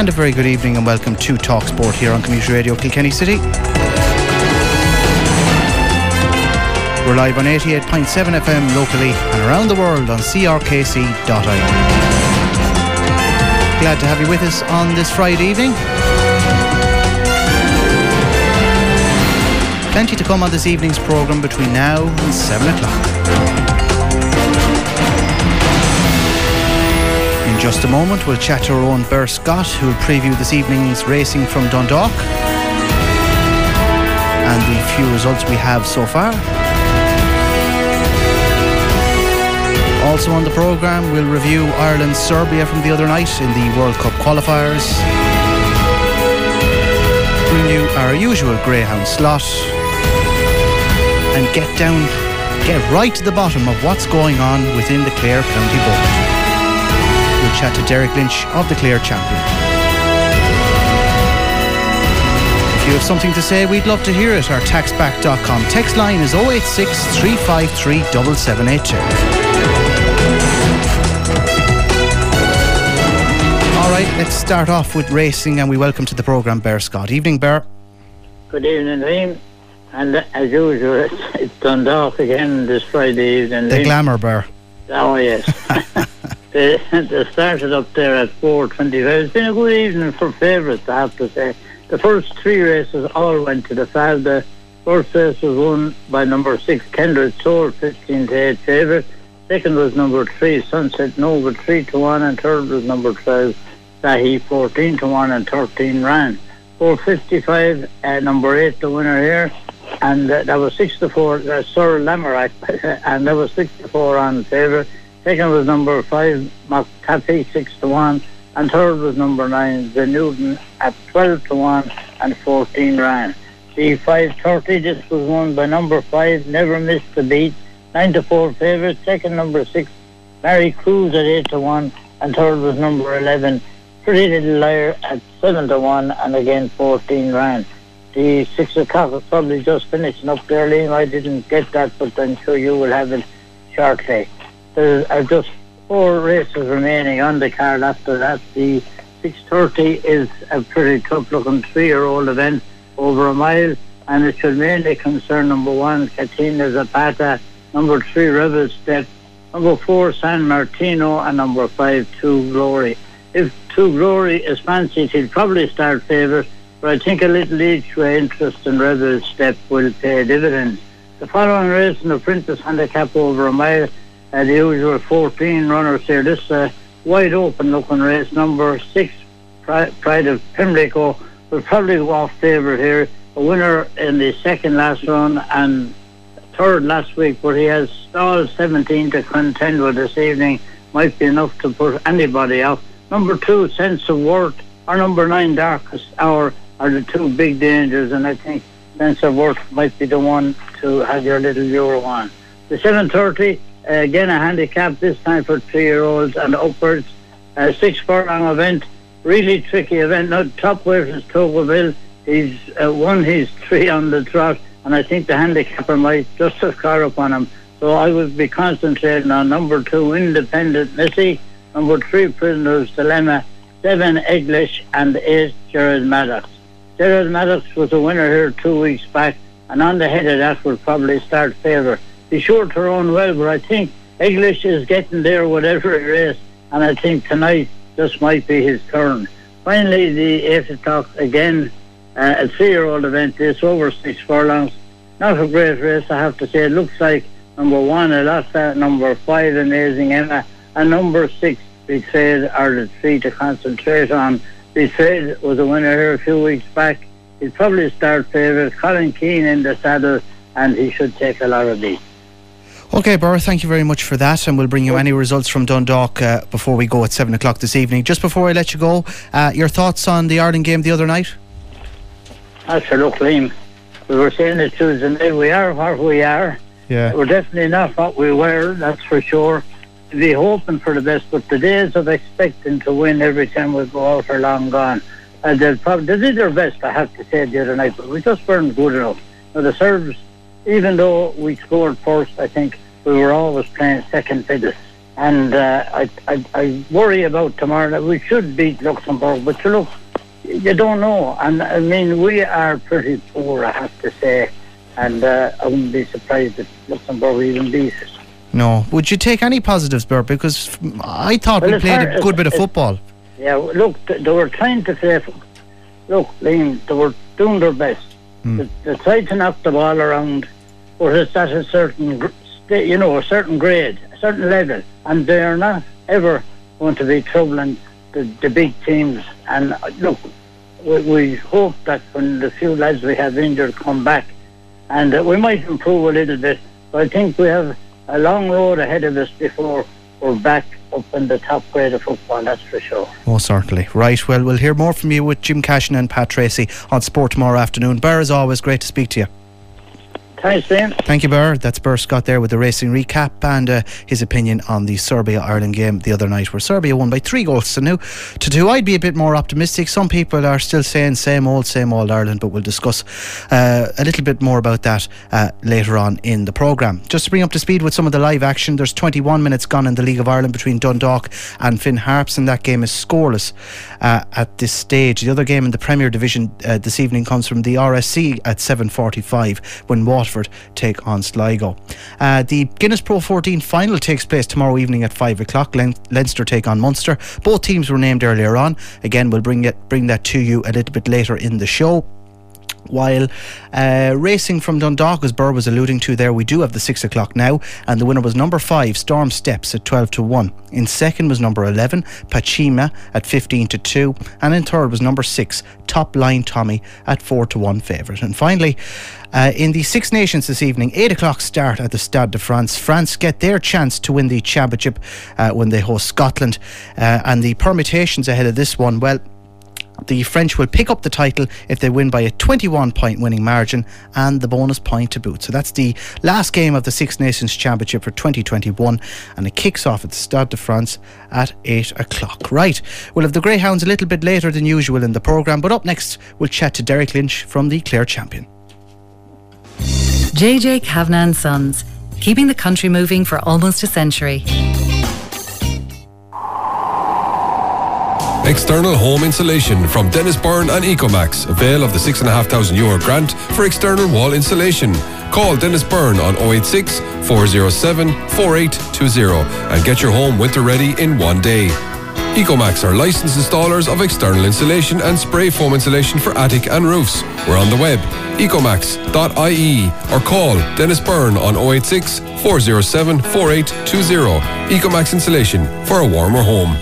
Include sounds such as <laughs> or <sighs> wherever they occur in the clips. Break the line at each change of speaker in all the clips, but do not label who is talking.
And a very good evening and welcome to Talk Sport here on Community Radio Kilkenny City. We're live on 88.7 FM locally and around the world on crkc.ie. Glad to have you with us on this Friday evening. Plenty to come on this evening's programme between now and 7 o'clock. Just a moment, we'll chat to our own Bear Scott, who will preview this evening's racing from Dundalk and the few results we have so far. Also on the programme, we'll review Ireland Serbia from the other night in the World Cup qualifiers. Bring you our usual Greyhound slot and get down, get right to the bottom of what's going on within the Clare County Board we'll chat to Derek Lynch of the Clare Champion. If you have something to say, we'd love to hear it. Our taxback.com text line is 086 353 7782. All right, let's start off with racing and we welcome to the programme Bear Scott. Evening, Bear.
Good evening, Liam. And as usual, it's, it's dark again this Friday evening.
The glamour, Bear.
Oh, yes. <laughs> they, started up there at 4.25. It's been a good evening for favourites, I have to say. The first three races all went to the Falda. First race was won by number six, Kendrick Tour, 15 to 8 favourite. Second was number three, Sunset Nova, 3 to 1. And third was number 12, Sahi, 14 to 1 and 13 ran. 455, uh, number 8, the winner here. And uh, that was 6 to 4, uh, Sir Lamerack, <laughs> and that was 6 to 4 on favourite. Second was number five, McTaffy, six to one, and third was number nine, the Newton at twelve to one and fourteen ran. The five thirty, this was won by number five, never missed the beat, nine to four favourite. Second number six, Mary Cruz at eight to one, and third was number eleven, Pretty Little Liar at seven to one, and again fourteen ran. The six o'clock was probably just finishing up there. I didn't get that, but I'm sure you will have it shortly. There are just four races remaining on the card after that. The 6.30 is a pretty tough looking three year old event over a mile and it should mainly concern number one, Katina Zapata, number three, Rebel Step, number four, San Martino, and number five, Two Glory. If Two Glory is fancied, he'll probably start favourite, but I think a little each way interest in Rebel Step will pay dividends. The following race in the Princess Handicap over a mile uh, the usual 14 runners here. This uh, wide open looking race, number six, Pride of Pimlico, will probably go off favourite here. A winner in the second last run and third last week, but he has all 17 to contend with this evening. Might be enough to put anybody out. Number two, Sense of Worth, or number nine, Darkest Hour, are the two big dangers, and I think Sense of Worth might be the one to have your little euro on. The 730, again a handicap this time for three-year-olds and upwards. A six furlong event, really tricky event. Now top weight is Togaville. He's uh, won his <laughs> three on the trot, and I think the handicapper might just have caught up on him. So I would be concentrating on number two, Independent Missy, number three, Prisoner's Dilemma, seven, English, and eight, Jared Maddox. Jared Maddox was a winner here two weeks back, and on the head of that will probably start favourite be sure to run well, but I think English is getting there whatever it is, and I think tonight just might be his turn. Finally, the 8 o'clock again, uh, a three-year-old event, this over six furlongs. Not a great race, I have to say. It looks like number one, Alassa, number five, Amazing Emma, and number six, Betrayed, are the three to concentrate on. Betrayed was a winner here a few weeks back. He'll probably start favourite. Colin Keane in the saddle, and he should take a lot of these.
Okay, Burr, thank you very much for that, and we'll bring you any results from Dundalk uh, before we go at 7 o'clock this evening. Just before I let you go, uh, your thoughts on the Ireland game the other night?
That's a look, Absolutely. We were saying it Tuesday night, we are what we are.
Yeah.
We're definitely not what we were, that's for sure. We're hoping for the best, but the days of expecting to win every time we go out are long gone. And they probably they did their best, I have to say, the other night, but we just weren't good enough. Now, the Serbs even though we scored first, I think we were always playing second fiddle. And uh, I, I, I worry about tomorrow. That we should beat Luxembourg, but you look, you don't know. And I mean, we are pretty poor, I have to say. And uh, I wouldn't be surprised if Luxembourg even beat us.
No. Would you take any positives, Bert? Because I thought
Well,
we played a good bit of football.
Yeah, look, they were trying to play. Look, Liam, they were doing their best. They, they tried to knock the ball around, but it's at a certain, you know, a certain grade, a certain level, and they are not ever going to be troubling the, the big teams. And uh, look, we, we hope that when the few lads we have injured come back, and uh, we might improve a little bit. But I think we have a long road ahead of us before we're back up in the top grade of football. That's for sure.
Oh, certainly. Right. Well, we'll hear more from you with Jim Cashin and Pat Tracy on Sport tomorrow afternoon. Burr, as always, great to speak to you.
Thanks, Liam.
Thank you, Burr. That's Burr Scott there with the racing recap and uh, his opinion on the Serbia Ireland game the other night, where Serbia won by three goals to, new, to two. I'd be a bit more optimistic. Some people are still saying same old, same old Ireland, but we'll discuss uh, a little bit more about that uh, later on in the programme. Just to bring up to speed with some of the live action, there's 21 minutes gone in the League of Ireland between Dundalk and Finn Harps, and that game is scoreless uh, at this stage. The other game in the Premier Division uh, this evening comes from the RSC at 7.45 when Waterford take on Sligo. Uh, the Guinness Pro 14 final takes place tomorrow evening at 5 o'clock. Leinster take on Munster. Both teams were named earlier on. Again, we'll bring it bring that to you a little bit later in the show. While uh, racing from Dundalk, as Burr was alluding to there, we do have the six o'clock now, and the winner was number five, Storm Steps at twelve to one. In second was number eleven, Pachima at fifteen to two, and in third was number six, Top Line Tommy at four to one favourite. And finally, uh, in the Six Nations this evening, 8 o'clock start at the Stade de France. France get their chance to win the championship uh, when they host Scotland. Uh, and the permutations ahead of this one, well, the French will pick up the title if they win by a 21 point winning margin and the bonus point to boot. So that's the last game of the Six Nations Championship for 2021 and it kicks off at the Stade de France at 8 o'clock. Right, we'll have the Greyhounds a little bit later than usual in the programme, but up next we'll chat to Derek Lynch from the Clare Champion.
JJ Kavanagh Sons, keeping the country moving for almost a century.
External home insulation from Dennis Byrne and Ecomax. Avail of the 6,500 euro grant for external wall insulation. Call Dennis Byrne on 086 407 4820 and get your home winter ready in one day. Ecomax are licensed installers of external insulation and spray foam insulation for attic and roofs. We're on the web, ecomax.ie, or call Dennis Byrne on 086 407 4820. Ecomax Insulation for a warmer home.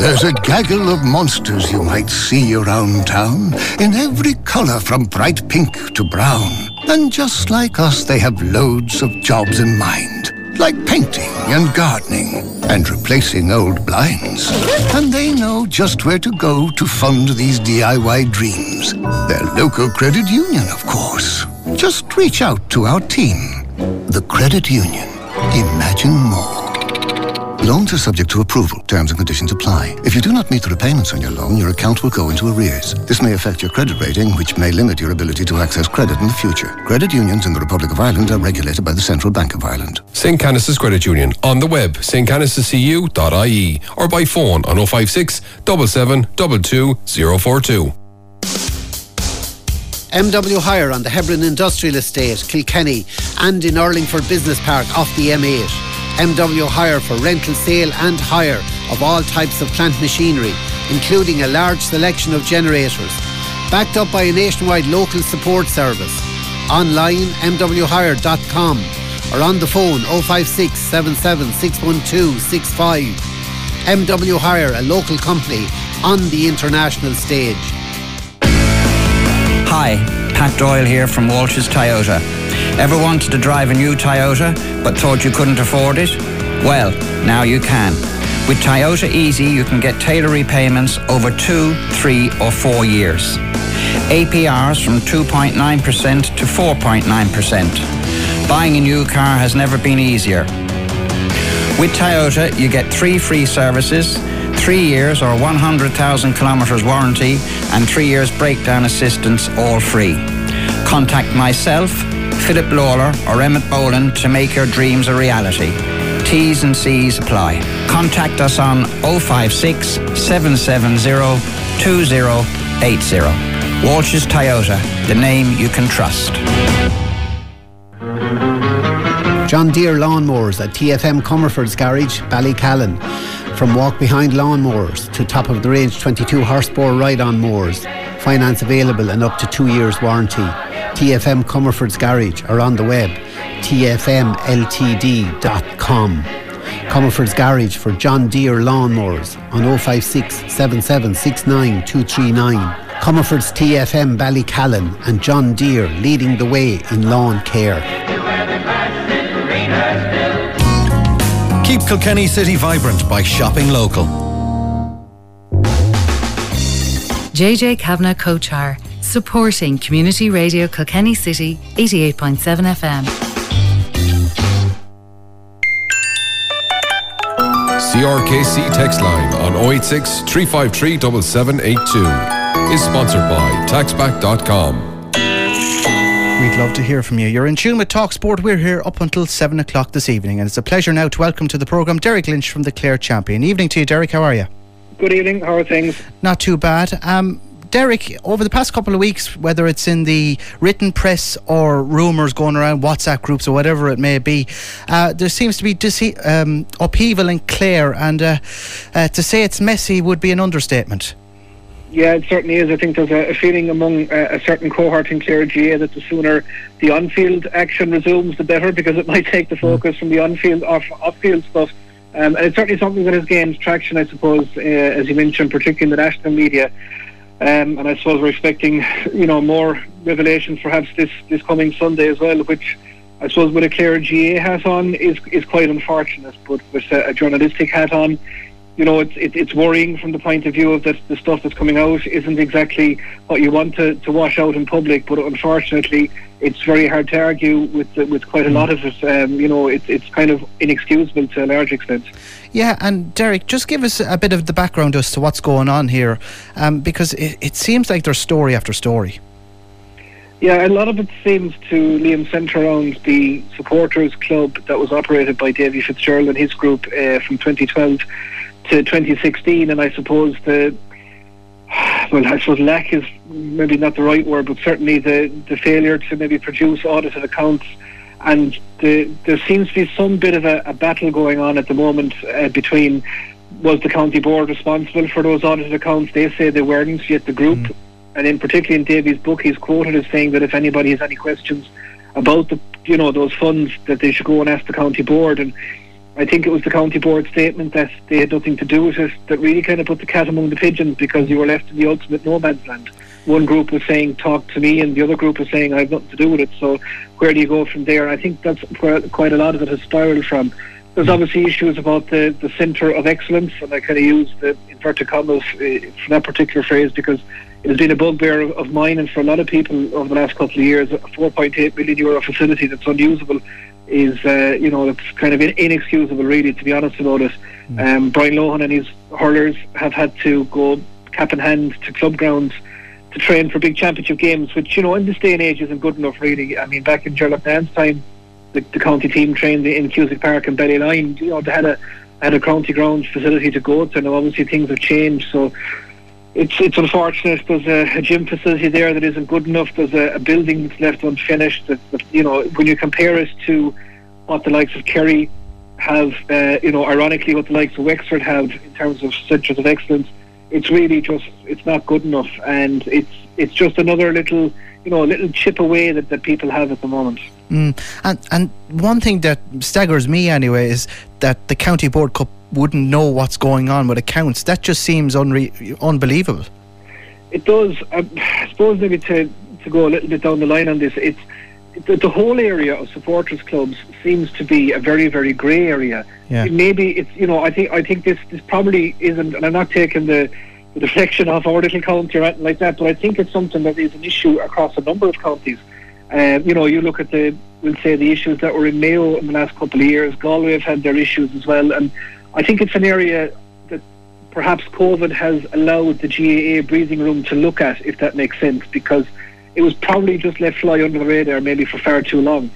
There's a gaggle of monsters you might see around town, in every colour from bright pink to brown. And just like us, they have loads of jobs in mind, like painting and gardening and replacing old blinds. And they know just where to go to fund these DIY dreams. Their local credit union, of course. Just reach out to our team. The Credit Union. Imagine more. Loans are subject to approval. Terms and conditions apply. If you do not meet the repayments on your loan, your account will go into arrears. This may affect your credit rating, which may limit your ability to access credit in the future. Credit unions in the Republic of Ireland are regulated by the Central Bank of Ireland.
St. Canice's Credit Union on the web, stcanicescu.ie or by phone on 056 7722 042.
MW Hire on the Hebron Industrial Estate, Kilkenny, and in Urlingford Business Park off the M8. MW Hire for rental, sale, and hire of all types of plant machinery, including a large selection of generators. Backed up by a nationwide local support service. Online, mwhire.com or on the phone 056 77 612 65. MW Hire, a local company on the international stage.
Hi, Pat Doyle here from Walsh's Toyota. Ever wanted to drive a new Toyota but thought you couldn't afford it? Well, now you can. With Toyota Easy, you can get tailor repayments over two, three, or four years. APRs from 2.9% to 4.9%. Buying a new car has never been easier. With Toyota, you get three free services, three years or 100,000 kilometres warranty, and three years breakdown assistance, all free. Contact myself, Philip Lawler, or Emmett Boland to make your dreams a reality. T's and C's apply. Contact us on 056 770 2080. Walsh's Toyota, the name you can trust.
John Deere Lawnmowers at TFM Comerford's Garage, Ballycallan. From walk behind lawnmowers to top of the range 22 horsepower ride on mowers. Finance available and up to two years warranty. TFM Comerford's Garage are on the web tfmltd.com. Comerford's Garage for John Deere Lawnmowers on 056 7769 239. Comerford's TFM Ballycallan and John Deere leading the way in lawn care.
Keep Kilkenny City vibrant by shopping local.
JJ Kavanagh Coachar, supporting Community Radio Kilkenny City 88.7 FM.
CRKC text line on 086 353 7782 is sponsored by taxback.com.
We'd love to hear from you. You're in tune with Talksport. We're here up until 7 o'clock this evening, and it's a pleasure now to welcome to the programme Derek Lynch from the Clare Champion. Evening to you, Derek. How are you?
Good evening. How are things?
Not too bad. Um, Derek, over the past couple of weeks, whether it's in the written press or rumours going around WhatsApp groups or whatever it may be, uh, there seems to be dis- um, upheaval in Clare, and uh, uh, to say it's messy would be an understatement.
Yeah, it certainly is. I think there's a, a feeling among uh, a certain cohort in Clare GA that the sooner the on-field action resumes, the better, because it might take the mm. focus from the on-field off off-field stuff. Um, and it's certainly something that has gained traction, I suppose, uh, as you mentioned, particularly in the national media. Um, and I suppose we're expecting, you know, more revelations perhaps this, this coming Sunday as well, which I suppose with a Clare GA hat on is is quite unfortunate. But with a, a journalistic hat on, you know, it's it, it's worrying from the point of view of that the stuff that's coming out isn't exactly what you want to, to wash out in public. But unfortunately, it's very hard to argue with with quite a lot of it. Um, you know, it's it's kind of inexcusable to a large extent.
Yeah, and Derek, just give us a bit of the background as to what's going on here, um, because it, it seems like there's story after story.
Yeah, a lot of it seems to Liam centre around the supporters club that was operated by Davy Fitzgerald and his group uh, from 2012 to 2016, and I suppose the well, I suppose lack is maybe not the right word, but certainly the the failure to maybe produce audited accounts, and the, there seems to be some bit of a, a battle going on at the moment uh, between was the county board responsible for those audited accounts? They say they weren't, yet the group, mm. and in particularly in Davy's book, he's quoted as saying that if anybody has any questions about the you know those funds, that they should go and ask the county board and I think it was the county board statement that they had nothing to do with it that really kind of put the cat among the pigeons because you were left in the ultimate no man's land. One group was saying talk to me, and the other group was saying I have nothing to do with it. So where do you go from there? I think that's where quite a lot of it has spiraled from. There's obviously issues about the, the centre of excellence, and I kind of use the inverted commas uh, for that particular phrase because it has been a bugbear of, of mine and for a lot of people over the last couple of years. A 4.8 million euro facility that's unusable is, uh, you know, it's kind of inexcusable, really, to be honest about it. Mm. Um, Brian Lohan and his hurlers have had to go cap in hand to club grounds to train for big championship games, which, you know, in this day and age isn't good enough, really. I mean, back in Ger Loughnane's time, the, the, county team trained in Cusack Park and Ballyline. You know, they had a had a county ground facility to go to, and obviously things have changed. So it's it's unfortunate. There's a, a, gym facility there that isn't good enough. There's a, a building that's left unfinished. That, that, you know, when you compare us to what the likes of Kerry have, uh, you know, ironically what the likes of Wexford have in terms of centres of excellence, it's really just it's not good enough, and it's it's just another little you know little chip away that, that people have at the moment.
Mm. And and one thing that staggers me anyway is that the county board cup wouldn't know what's going on with accounts. That just seems unre- unbelievable.
It does. <sighs> I suppose maybe to, to go a little bit down the line on this, it's the, the whole area of supporters clubs seems to be a very very grey area.
Yeah.
Maybe it's you know I think I think this this probably isn't, and I'm not taking the the deflection off our little county or anything like that, but I think it's something that is an issue across a number of counties. Um, you know, you look at the we'll say the issues that were in Mayo in the last couple of years. Galway have had their issues as well, and I think it's an area that perhaps COVID has allowed the GAA breathing room to look at, if that makes sense, because it was probably just let fly under the radar maybe for far too long.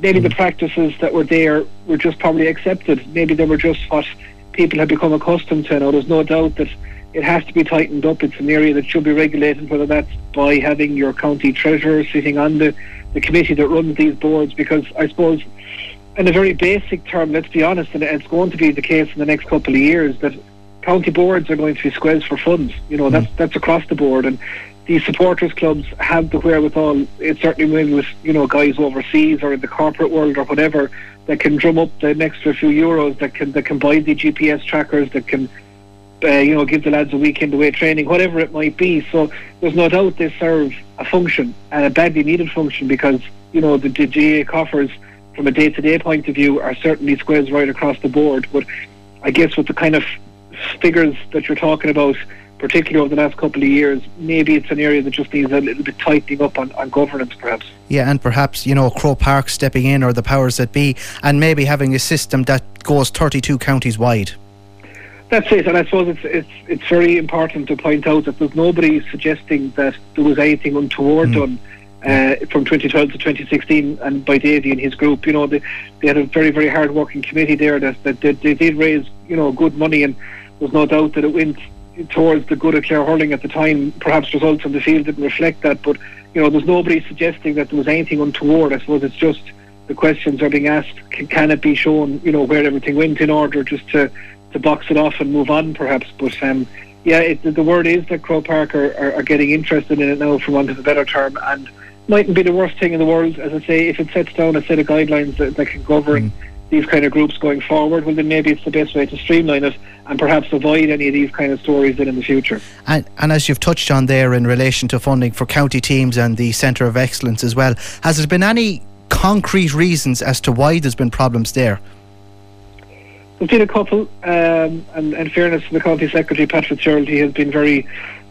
Maybe the practices that were there were just probably accepted. Maybe they were just what people had become accustomed to. Now, there's no doubt that it has to be tightened up. It's an area that should be regulated, whether that's by having your county treasurer sitting on the, the committee that runs these boards, because I suppose, in a very basic term, let's be honest, and it's going to be the case in the next couple of years, that county boards are going to be squeezed for funds. You know, hmm. that's, that's across the board. And these supporters clubs have the wherewithal, it's certainly when with, you know, guys overseas or in the corporate world or whatever, that can drum up the extra few euros, that can, that can buy the GPS trackers, that can uh, you know, give the lads a weekend away training, whatever it might be. So there's no doubt they serve a function and a badly needed function because you know the, the GA coffers from a day-to-day point of view are certainly squares right across the board. But I guess with the kind of figures that you're talking about, particularly over the last couple of years, maybe it's an area that just needs a little bit tightening up on, on governance, perhaps.
Yeah, and perhaps, you know, Croke Park stepping in or the powers that be, and maybe having a system that goes 32 counties wide.
That's it, and I suppose it's it's it's very important to point out that there's nobody suggesting that there was anything untoward mm. done uh, from 2012 to 2016, and by Davy and his group. You know, they, they had a very very hard working committee there that that they, they did raise you know good money, and there's no doubt that it went towards the good of Clare hurling at the time. Perhaps results on the field didn't reflect that, but you know, there's nobody suggesting that there was anything untoward. I suppose it's just the questions are being asked: can, can it be shown, you know, where everything went in order, just to to box it off and move on, perhaps. But um, yeah, it, the word is that Croke Park are, are, are, getting interested in it now, for want of a better term, and mightn't be the worst thing in the world, as I say, if it sets down a set of guidelines that, that can govern. Mm. These kind of groups going forward, well, then maybe it's the best way to streamline it and perhaps avoid any of these kind of stories in the future.
And, and as you've touched on there in relation to funding for county teams and the Centre of Excellence as well, has there been any concrete reasons as to why there's been problems there?
There's been a couple, um, and in fairness to the County Secretary, Patrick he has been very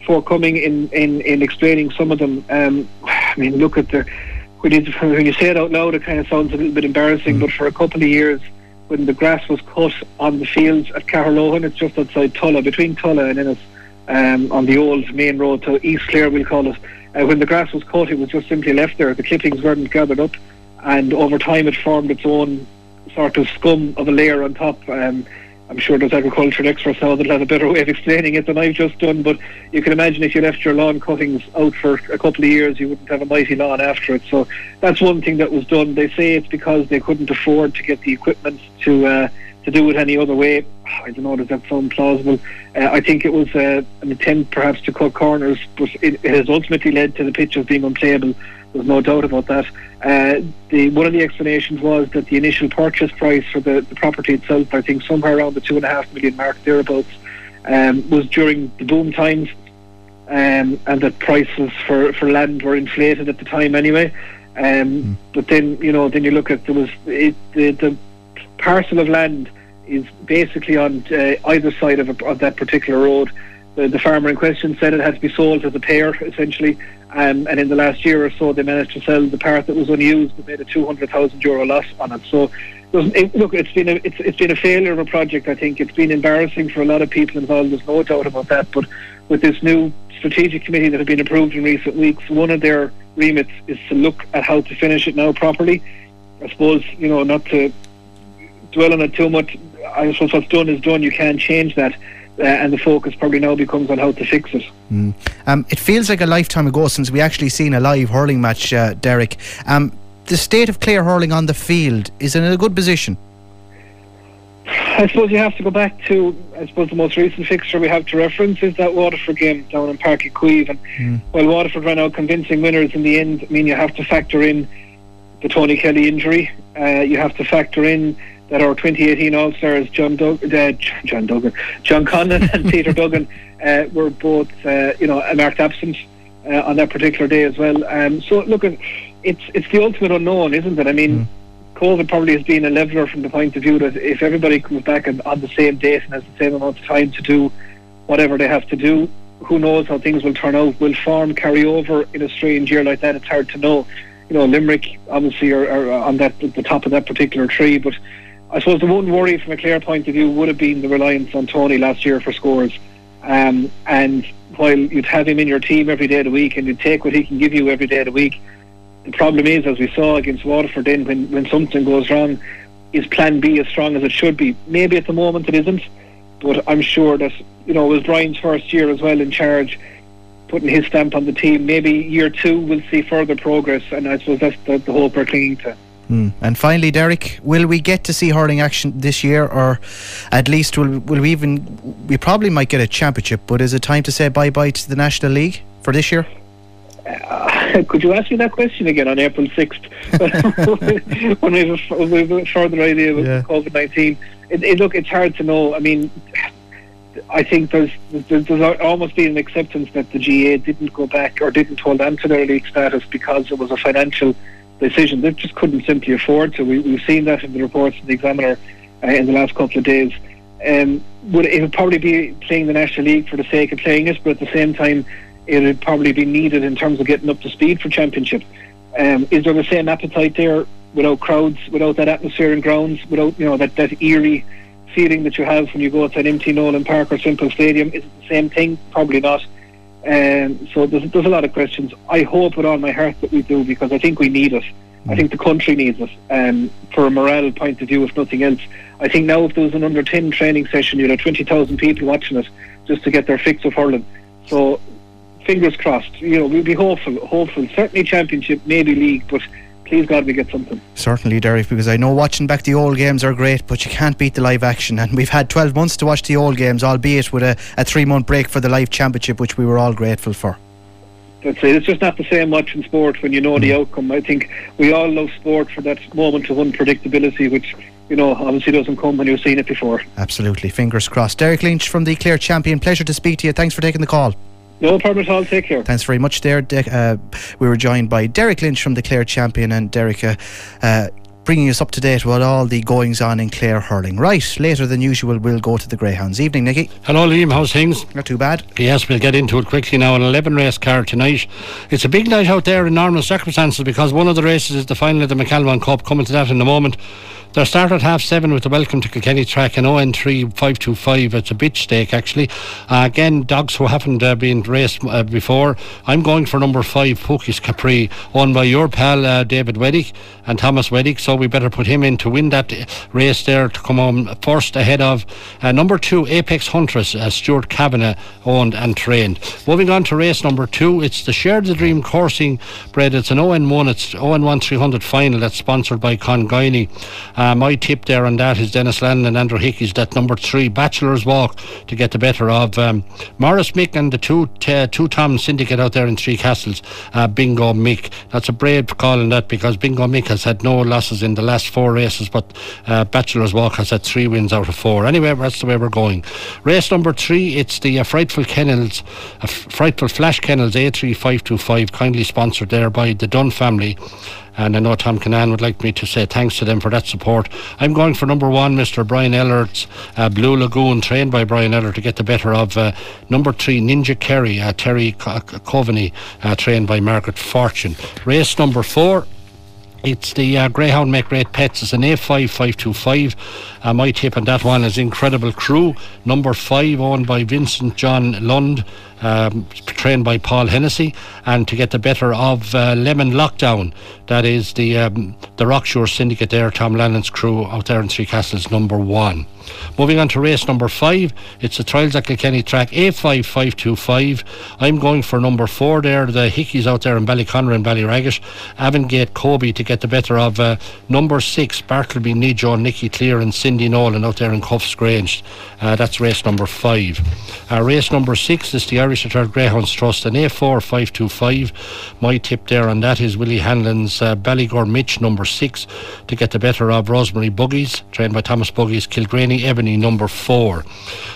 forthcoming in, in, in explaining some of them. Um, <sighs> I mean, look at the when you, when you say it out loud, it kind of sounds a little bit embarrassing, mm. but for a couple of years, when the grass was cut on the fields at Caherlohan, it's just outside Tulla, between Tulla and Ennis, um, on the old main road to East Clare, we'll call it. Uh, when the grass was cut, it was just simply left there. The clippings weren't gathered up, and over time it formed its own sort of scum of a layer on top. Um, I'm sure there's agricultural experts now that'll have a better way of explaining it than I've just done, but you can imagine if you left your lawn cuttings out for a couple of years, you wouldn't have a mighty lawn after it. So that's one thing that was done. They say it's because they couldn't afford to get the equipment to uh, to do it any other way. <sighs> I don't know, does that sound plausible? Uh, I think it was uh, an attempt perhaps to cut corners, but it, it has ultimately led to the pitches being unplayable. There's no doubt about that. Uh, the one of the explanations was that the initial purchase price for the, the property itself, I think somewhere around the two and a half million mark thereabouts, um, was during the boom times, um, and that prices for, for land were inflated at the time anyway. Um, mm. But then you know, then you look at there was it, the, the parcel of land is basically on uh, either side of, a, of that particular road. The, the farmer in question said it had to be sold as a pair, essentially, um, and in the last year or so, they managed to sell the part that was unused, but made a 200,000 euro loss on it. So, it, look, it's been a it's, it's been a failure of a project. I think it's been embarrassing for a lot of people involved. There's no doubt about that. But with this new strategic committee that has been approved in recent weeks, one of their remits is to look at how to finish it now properly. I suppose you know not to dwell on it too much. I suppose what's done is done. You can't change that uh, and the focus probably now becomes on how to fix it.
Mm. Um, it feels like a lifetime ago since we actually seen a live hurling match, uh, Derek. Um, the state of Clare hurling on the field is in a good position.
I suppose you have to go back to, I suppose the most recent fixture we have to reference is that Waterford game down in Uí Chaoimh. And mm. while Waterford ran out convincing winners in the end, I mean, you have to factor in the Tony Kelly injury. Uh, you have to factor in that our 2018 All Stars, John, Dug- uh, John Duggan, John Conlon and <laughs> Peter Duggan, uh, were both, uh, you know, marked absent uh, on that particular day as well. Um, so, look, it's it's the ultimate unknown, isn't it? I mean, mm. COVID probably has been a leveler from the point of view that if everybody comes back on, on the same date and has the same amount of time to do whatever they have to do, who knows how things will turn out? Will form carry over in a strange year like that? It's hard to know. You know, Limerick obviously are, are on that the top of that particular tree, but I suppose the one worry from a Clare point of view would have been the reliance on Tony last year for scores. Um, and while you'd have him in your team every day of the week and you'd take what he can give you every day of the week, the problem is, as we saw against Waterford, then when, when something goes wrong, is Plan B as strong as it should be? Maybe at the moment it isn't, but I'm sure that you know it was Brian's first year as well in charge, putting his stamp on the team. Maybe year two we'll see further progress, and I suppose that's the, the hope we're clinging to.
Mm. And finally, Derek, will we get to see hurling action this year, or at least will will we even? We probably might get a championship, but is it time to say bye bye to the National League for this year?
Uh, <laughs> could you ask me that question again on April 6th <laughs> when we have a, further idea of yeah. COVID 19? It, it, look, it's hard to know. I mean, I think there's, there's, there's almost been an acceptance that the GA didn't go back or didn't hold on to their league status because it was a financial decision. They just couldn't simply afford to. We, have seen that in the reports in the Examiner uh, in the last couple of days. Um, would it would probably be playing the National League for the sake of playing it, but at the same time, it would probably be needed in terms of getting up to speed for championship. Um, is there the same appetite there without crowds, without that atmosphere in grounds, without you know that, that eerie feeling that you have when you go to an empty Nolan Park or Semple Stadium? Is it the same thing? Probably not. Um, so there's, there's a lot of questions. I hope with all my heart that we do because I think we need it. I think the country needs it um, for a morale point of view, if nothing else. I think now if there was an under 10 training session, you'd have 20,000 people watching it just to get their fix of hurling. So fingers crossed. You know, we'll be hopeful, hopeful. Certainly championship, maybe league, but please God we get something.
Certainly, Derek, because I know watching back the old games are great, but you can't beat the live action. And we've had 12 months to watch the old games, albeit with a, a three month break for the live championship, which we were all grateful for.
That's it. It's just not the same much in sport when you know mm. the outcome. I think we all love sport for that moment of unpredictability, which you know, obviously doesn't come when you've seen it before.
Absolutely. Fingers crossed. Derek Lynch from the Clare Champion. Pleasure to speak to you. Thanks for taking the call.
No problem at all. Take care.
Thanks very much, there. Uh, we were joined by Derek Lynch from the Clare Champion, and Derek. Uh, uh, bringing us up to date with all the goings on in Clare hurling. Right, later than usual, we'll go to the Greyhounds. Evening, Nicky.
Hello, Liam. How's things?
Not too bad.
Yes, we'll get into it quickly now. An 11 race card tonight. It's a big night out there in normal circumstances because one of the races is the final of the McCalmont Cup. Coming to that in a moment. They're started at half seven with the welcome to Kilkenny track and ON three five two five. It's a bitch stake actually. Uh, again, dogs who haven't uh, been raced uh, before. I'm going for number five, Pookies Capri, owned by your pal uh, David Weddick and Thomas Weddick. So we better put him in to win that race there to come home first ahead of uh, number two, Apex Huntress, uh, Stuart Kavanagh owned and trained. Moving on to race number two, it's the Share the Dream coursing bred. It's an ON one. It's ON one 300 final. That's sponsored by Congoini. Uh, my tip there on that is Dennis Lannon and Andrew Hickey's that number three, Bachelor's Walk, to get the better of um, Morris Mick and the two t- two Tom syndicate out there in Three Castles, uh, Bingo Mick. That's a brave call in that because Bingo Mick has had no losses in the last four races, but uh, Bachelor's Walk has had three wins out of four. Anyway, that's the way we're going. Race number three, it's the uh, Frightful Kennels, uh, Frightful Flash Kennels A3525, kindly sponsored there by the Dunn family. And I know Tom Canan would like me to say thanks to them for that support. I'm going for number one, Mr. Brian Ellert's uh, Blue Lagoon, trained by Brian Ellert to get the better of uh, number three, Ninja Kerry, uh, Terry Coveney, uh, trained by Margaret Fortune. Race number four. It's the uh, Greyhound Make Great Pets. It's an A5525. Uh, my tip on that one is Incredible Crew, number five, owned by Vincent John Lund um, trained by Paul Hennessy, and to get the better of uh, Lemon Lockdown. That is the um, the Rockshore Syndicate there, Tom Lennon's crew out there in Three Castles, number one. Moving on to race number five, it's the Trials at Kilkenny track A5525. I'm going for number four there, the Hickeys out there in Ballyconner and Ballyragget, Avangate Kobe to get the better of uh, number six, Bartleby, Nijo, Nicky Clear, and Cindy Nolan out there in Cuffs Grange. Uh, that's race number five. Uh, race number six is the Irish Retired Greyhounds Trust, an A4 525. My tip there on that is Willie Hanlon's uh, Ballygore Mitch, number six, to get the better of Rosemary Buggies, trained by Thomas Buggies, Kilgraney Ebony, number four.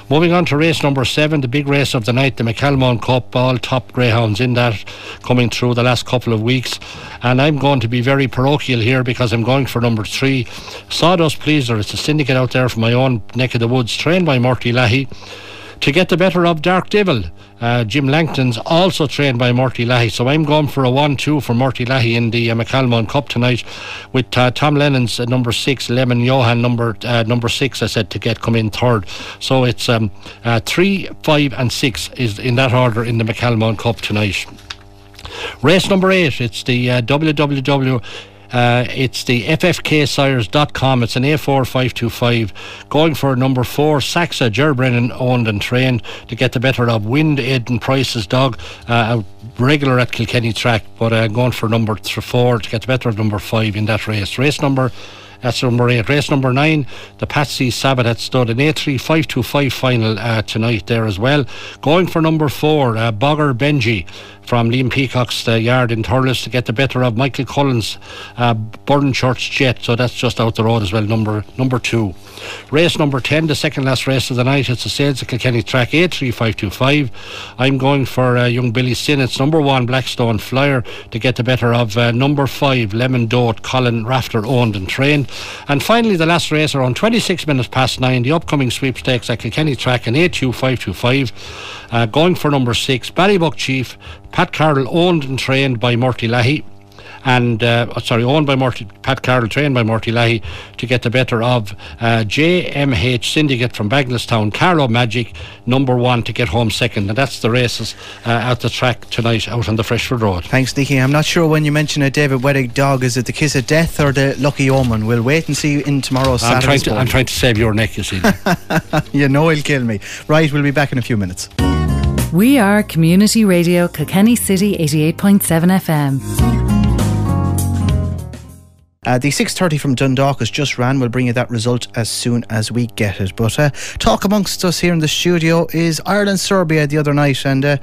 Moving on to race number seven, the big race of the night, the McCalmont Cup, all top greyhounds in that coming through the last couple of weeks. And I'm going to be very parochial here because I'm going for number three, Sawdust Pleaser. It's a syndicate out there from my own neck of the woods, trained by Murty Lahey to get the better of Dark Devil. Uh, Jim Langton's also trained by Murty Lahey, so I'm going for a 1 2 for Murty Lahey in the uh, Cup tonight with uh, Tom Lennon's uh, number 6, Lemon Johan number uh, number 6, I said, to get come in third. So it's um, uh, 3, 5, and 6 is in that order in the McCalmont Cup tonight. Race number 8, it's the uh, WWW. Uh, it's the ffksires.com. It's an A4525. Going for number four, Saxa, Ger Brennan owned and trained to get the better of Wind Eden Price's dog. Uh, regular at Kilkenny track, but uh, going for number th- four to get the better of number five in that race. Race number that's number eight. Race number nine, the Patsy Sabbath had stood an A3 525 final uh, tonight there as well. Going for number four, uh, Bogger Benji from Liam Peacock's uh, yard in Thurles to get the better of Michael Collins, uh, Church Jet. So that's just out the road as well, number number two. Race number 10, the second last race of the night. It's the Sales of Kilkenny track A3525. I'm going for uh, young Billy Sinnett's number one Blackstone Flyer to get the better of uh, number five Lemon Dote, Colin Rafter owned and trained. And finally, the last race around 26 minutes past nine, the upcoming sweepstakes at Kilkenny track in A2525. Uh, going for number six, Ballybuck Chief, Pat Carroll owned and trained by Murty Lahey and uh, sorry, owned by Morty, Pat Carroll, trained by Morty Lahey, to get the better of uh, JMH Syndicate from Bagenalstown, Carlo Magic, number one to get home second, and that's the races uh, out the track tonight out on the Freshford Road.
Thanks, Nicky. I'm not sure when you mention a David Weddick dog, is it the kiss of death or the lucky omen? We'll wait and see in tomorrow's
I'm trying,
Saturday's
to, I'm trying to save your neck, you see. <laughs>
you know he'll kill me. Right, we'll be back in a few minutes.
We are Community Radio Kilkenny City 88.7 FM.
Uh, the 6.30 from Dundalk has just ran. We'll bring you that result as soon as we get it. But uh, talk amongst us here in the studio is Ireland-Serbia the other night. And uh,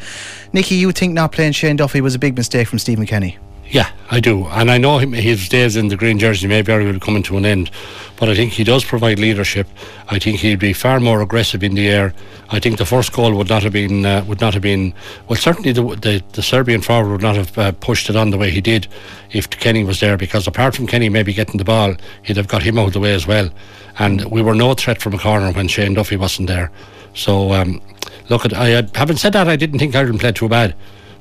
Nicky, you think not playing Shane Duffy was a big mistake from Stephen Kenny?
Yeah, I do. And I know him, his days in the green jersey may very well coming to an end. But I think he does provide leadership. I think he'd be far more aggressive in the air. I think the first goal would not have been uh, would not have been well. Certainly the the, the Serbian forward would not have uh, pushed it on the way he did if Kenny was there. Because apart from Kenny maybe getting the ball, he'd have got him out of the way as well. And we were no threat from a corner when Shane Duffy wasn't there. So um, look, at, I having said that, I didn't think Ireland played too bad.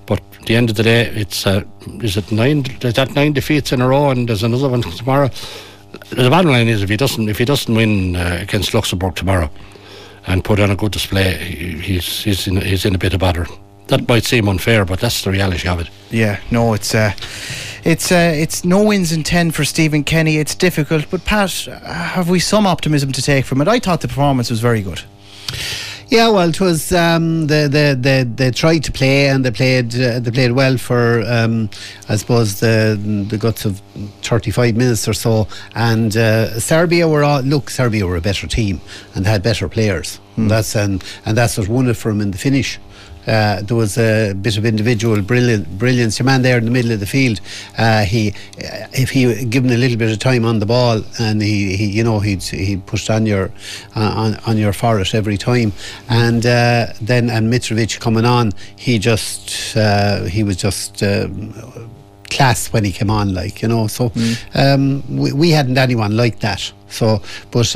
But at the end of the day, it's uh, is it nine? Is that nine defeats in a row, and there's another one tomorrow. The bottom line is if he doesn't if he doesn't win uh, against Luxembourg tomorrow, and put on a good display, he's he's in, he's in a bit of bother. That might seem unfair, but that's the reality of it.
Yeah, no, it's uh, it's uh, it's no wins in ten for Stephen Kenny. It's difficult, but Pat, have we some optimism to take from it? I thought the performance was very good.
Yeah, well, it was um, they, they, they, they tried to play and they played uh, they played well for um, I suppose the the guts of thirty five minutes or so. And uh, Serbia were all, look Serbia were a better team and had better players.
Hmm.
That's and and that's what won it for them in the finish. Uh, there was a bit of individual brilliant, brilliance. Your man there in the middle of the field, uh, he, uh, if he given a little bit of time on the ball, and he, he you know, he'd he pushed on your uh, on, on your forest every time, and uh, then and Mitrovic coming on, he just uh, he was just. class when he came on like you know so um, we, we hadn't anyone like that so but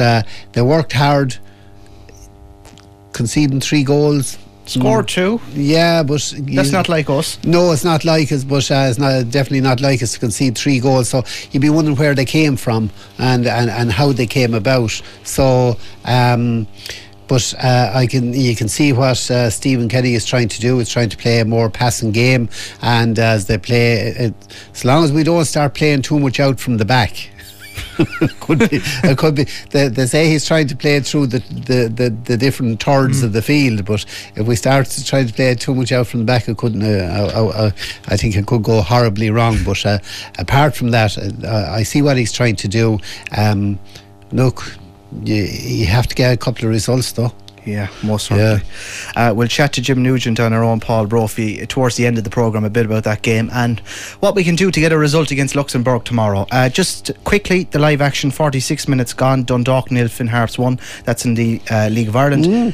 they worked hard conceding three goals
Scored two.
Yeah, but
That's not like us.
No, it's not like us, but uh, it's not definitely not like us to concede three goals. So you'd be wondering where they came from and and, and how they came about. So. Um, but uh, I can you can see what uh, Stephen Kenny is trying to do. Is trying to play a more passing game, and as they play, it, as long as we don't start playing too much out from the back, <laughs> could be. It could be. They, they say he's trying to play it through the, the, the, the different thirds
Mm.
of the field, but if we start to try to play it too much out from the back, it couldn't. Uh, I, I, I think it could go horribly wrong. But uh, apart from that, uh, I see what he's trying to do. Um, look, you, you have to get a couple of results though.
Yeah, most certainly. Uh, we'll chat to Jim Nugent on our own Paul Brophy towards the end of the programme a bit about that game and what we can do to get a result against Luxembourg tomorrow. Uh, just quickly, the live action 46 minutes gone, Dundalk nil, Finn Harps 1. That's in the uh, League of Ireland.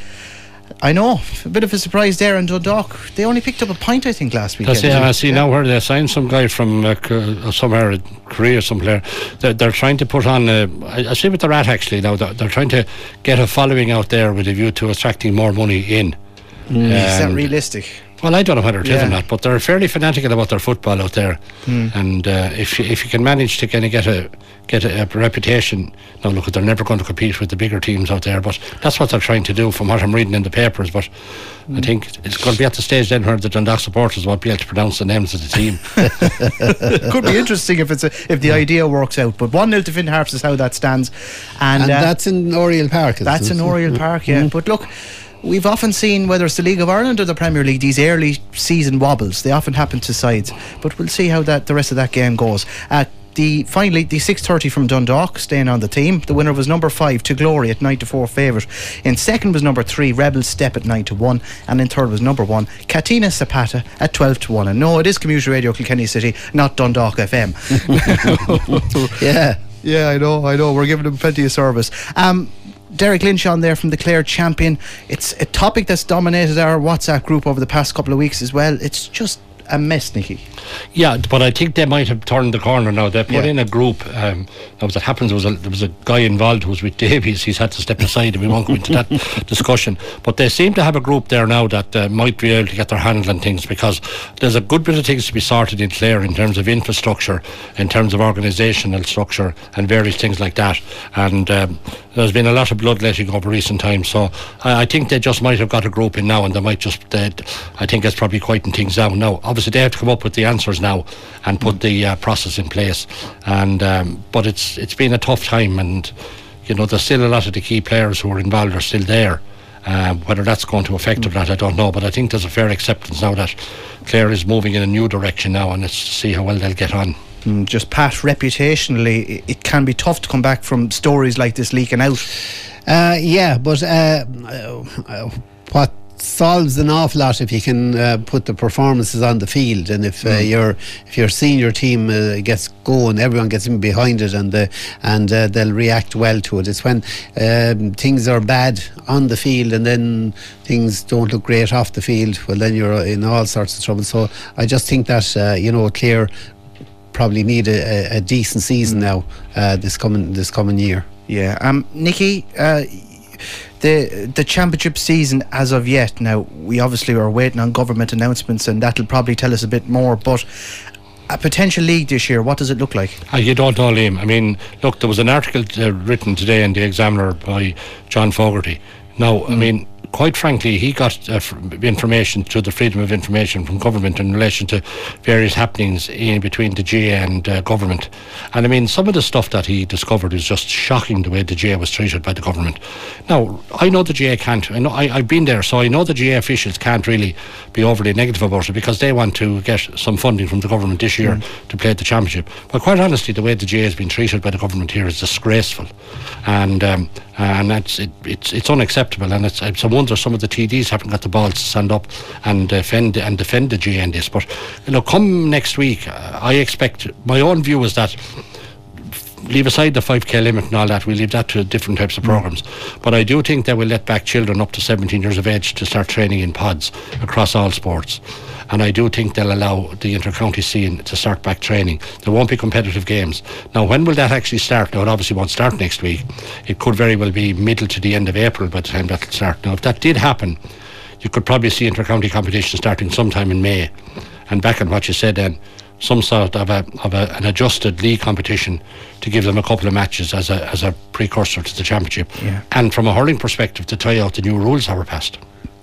I know, a bit of a surprise there in Dundalk. They only picked up a point, I think, last weekend.
Yeah, I see now where they signed some guy from uh, somewhere in Korea, some player. They're, they're trying to put on. Uh, I, see what they're at actually now. They're, they're trying to get a following out there with a view to attracting more money in.
Is that realistic?
Well, I don't know whether it is
Yeah.
or not, but they're fairly fanatical about their football out there.
Mm.
And uh, if you, if you can manage to kind of get a get a, a reputation, now look, they're never going to compete with the bigger teams out there, but that's what they're trying to do, from what I'm reading in the papers. But
Mm.
I think it's going to be at the stage then where the Dundalk supporters won't be able to pronounce the names of the team. <laughs>
Could be interesting if it's a, if the idea works out. But 1 0 to Finn Harps is how that stands. And,
And
uh,
that's in Oriel Park. isn't
That's
it?
in Oriel Park, yeah. But look, we've often seen whether it's the League of Ireland or the Premier League, these early season wobbles. They often happen to sides. But we'll see how that the rest of that game goes. Uh, the finally the 6:30 from Dundalk staying on the team. The winner was number five to Glory at nine to four favourite. In second was number three Rebel Step at nine to one, and in third was number one Katina Zapata at twelve to one. And no, it is Community Radio Kilkenny City, not Dundalk FM. <laughs> <laughs>
yeah.
Yeah, I know, I know. We're giving them plenty of service. Um, Derek Lynch on there from Declared Champion. It's a topic that's dominated our WhatsApp group over the past couple of weeks as well. It's just a mess, Nicky.
Yeah, but I think they might have turned the corner now. They put
Yeah.
in a group. Um, now, what happens was a, there was a guy involved who was with Davies. He's had to step aside, and we won't go into that <laughs> discussion. But they seem to have a group there now that uh, might be able to get their handle on things because there's a good bit of things to be sorted in Clare in terms of infrastructure, in terms of organisational structure, and various things like that. And um, there's been a lot of bloodletting over recent times. So I, I think they just might have got a group in now, and they might just. I think it's probably quieting things down now. Obviously, they have to come up with the answers now and put the uh, process in place. And um, but it's it's been a tough time, and you know there's still a lot of the key players who are involved are still there. Uh, whether that's going to affect or not, I don't know. But I think there's a fair acceptance now that Clare is moving in a new direction now, and let's see how well they'll get on.
Mm, just Pat, reputationally, it can be tough to come back from stories like this leaking out.
Uh, yeah, but uh, uh, what solves an awful lot if you can uh, put the performances on the field, and if uh,
Mm.
your if your senior team uh, gets going, everyone gets in behind it, and uh, and uh, they'll react well to it. It's when um, things are bad on the field, and then things don't look great off the field. Well, then you're in all sorts of trouble. So I just think that uh, you know, Clare probably need a, a, decent season now uh, this coming this coming year.
Yeah, um, Nikki, uh, the the championship season as of yet. Now we obviously are waiting on government announcements, and that'll probably tell us a bit more. But a potential league this year, what does it look like?
Uh, you don't know, Liam. I mean, look, there was an article uh, written today in the Examiner by John Fogarty. Now, I mean, quite frankly, he got uh, information to the freedom of information from government in relation to various happenings in between the GAA and uh, government. And I mean, some of the stuff that he discovered is just shocking the way the GAA was treated by the government. Now, I know the GAA can't, I know, I, I've been there, so I know the GAA officials can't really be overly negative about it because they want to get some funding from the government this year to play the championship. But quite honestly, the way the GAA has been treated by the government here is disgraceful. And um, and that's it, it's it's unacceptable, and it's, it's a wonder some of the TDs haven't got the balls to stand up and defend and defend the this. But you know, come next week, uh, I expect my own view is that leave aside the 5k limit and all that, we leave that to different types of mm. programs. But I do think they will let back children up to 17 years of age to start training in pods across all sports. And I do think they'll allow the inter-county scene to start back training. There won't be competitive games. Now, when will that actually start? Now, it obviously won't start next week. It could very well be middle to the end of April by the time that'll start. Now, if that did happen, you could probably see inter-county competition starting sometime in May. And back on what you said then, some sort of a of a, an adjusted league competition to give them a couple of matches as a as a precursor to the championship.
Yeah.
And from a hurling perspective, to try out the new rules that were passed.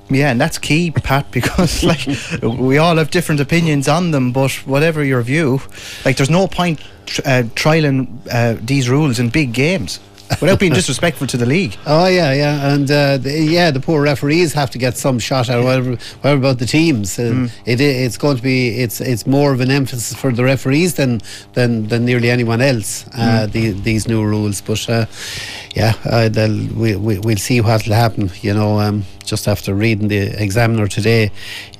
Yeah, and that's key, Pat, <laughs> because like we all have different opinions on them. But whatever your view, like there's no point tr- uh, trialing uh, these rules in big games without being disrespectful to the league.
Oh yeah, yeah, and uh, the, yeah, the poor referees have to get some shot out. Whatever, whatever about the teams, uh,
Mm.
it, it's going to be it's it's more of an emphasis for the referees than than, than nearly anyone else. Uh,
Mm.
the, these new rules, but uh, yeah, uh, we, we we'll see what will happen. You know, um, just after reading the Examiner today,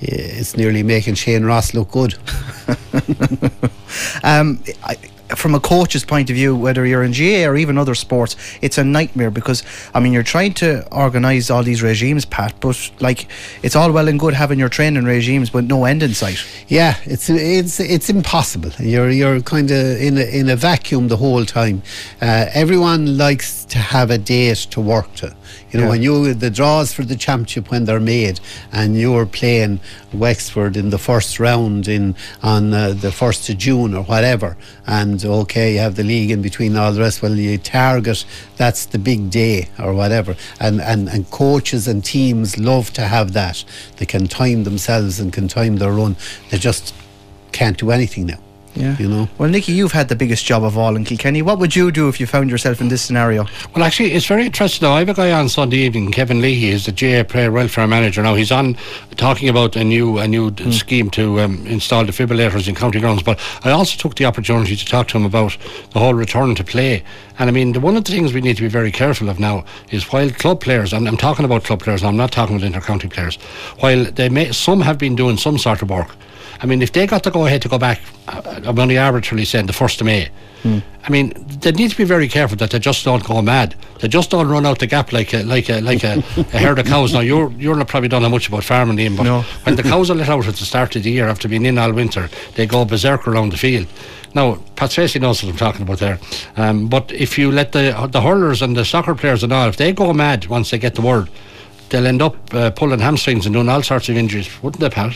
it's nearly making Shane Ross look good. <laughs>
Um, I, from a coach's point of view, whether you're in GAA or even other sports, it's a nightmare because I mean you're trying to organise all these regimes, Pat, but like it's all well and good having your training regimes, but no end in sight.
Yeah, it's it's it's impossible. You're you're kind of in a, in a vacuum the whole time. Uh, everyone likes to have a date to work to. You know,
Yeah.
when you the draws for the championship when they're made, and you're playing Wexford in the first round in on uh, the first of June or whatever, and okay, you have the league in between all the rest. Well, you target that's the big day or whatever, and and and coaches and teams love to have that. They can time themselves and can time their run. They just can't do anything now.
Yeah.
You know.
Well, Nicky, you've had the biggest job of all in Kilkenny. What would you do if you found yourself in this scenario?
Well, actually, it's very interesting. Now, I have a guy on Sunday evening, Kevin Leahy, is the GAA Player Welfare Manager. Now, he's on talking about a new a new d scheme to um, install defibrillators in county grounds. But I also took the opportunity to talk to him about the whole return to play. And I mean, the, one of the things we need to be very careful of now is while club players, and I'm talking about club players, now, I'm not talking about inter-county players, while they may, some have been doing some sort of work. I mean, if they got to go ahead to go back, uh, I'm only arbitrarily saying the 1st of May. I mean, they need to be very careful that they just don't go mad. They just don't run out the gap like a like a like a, a herd of cows. Now you're you're not probably don't know much about farming, Liam, but
No.
when the cows are let out at the start of the year after being in all winter, they go berserk around the field. Now, Pat Tracy knows what I'm talking about there. Um, but if you let the the hurlers and the soccer players and all, if they go mad once they get the word, they'll end up uh, pulling hamstrings and doing all sorts of injuries, wouldn't they, Pat?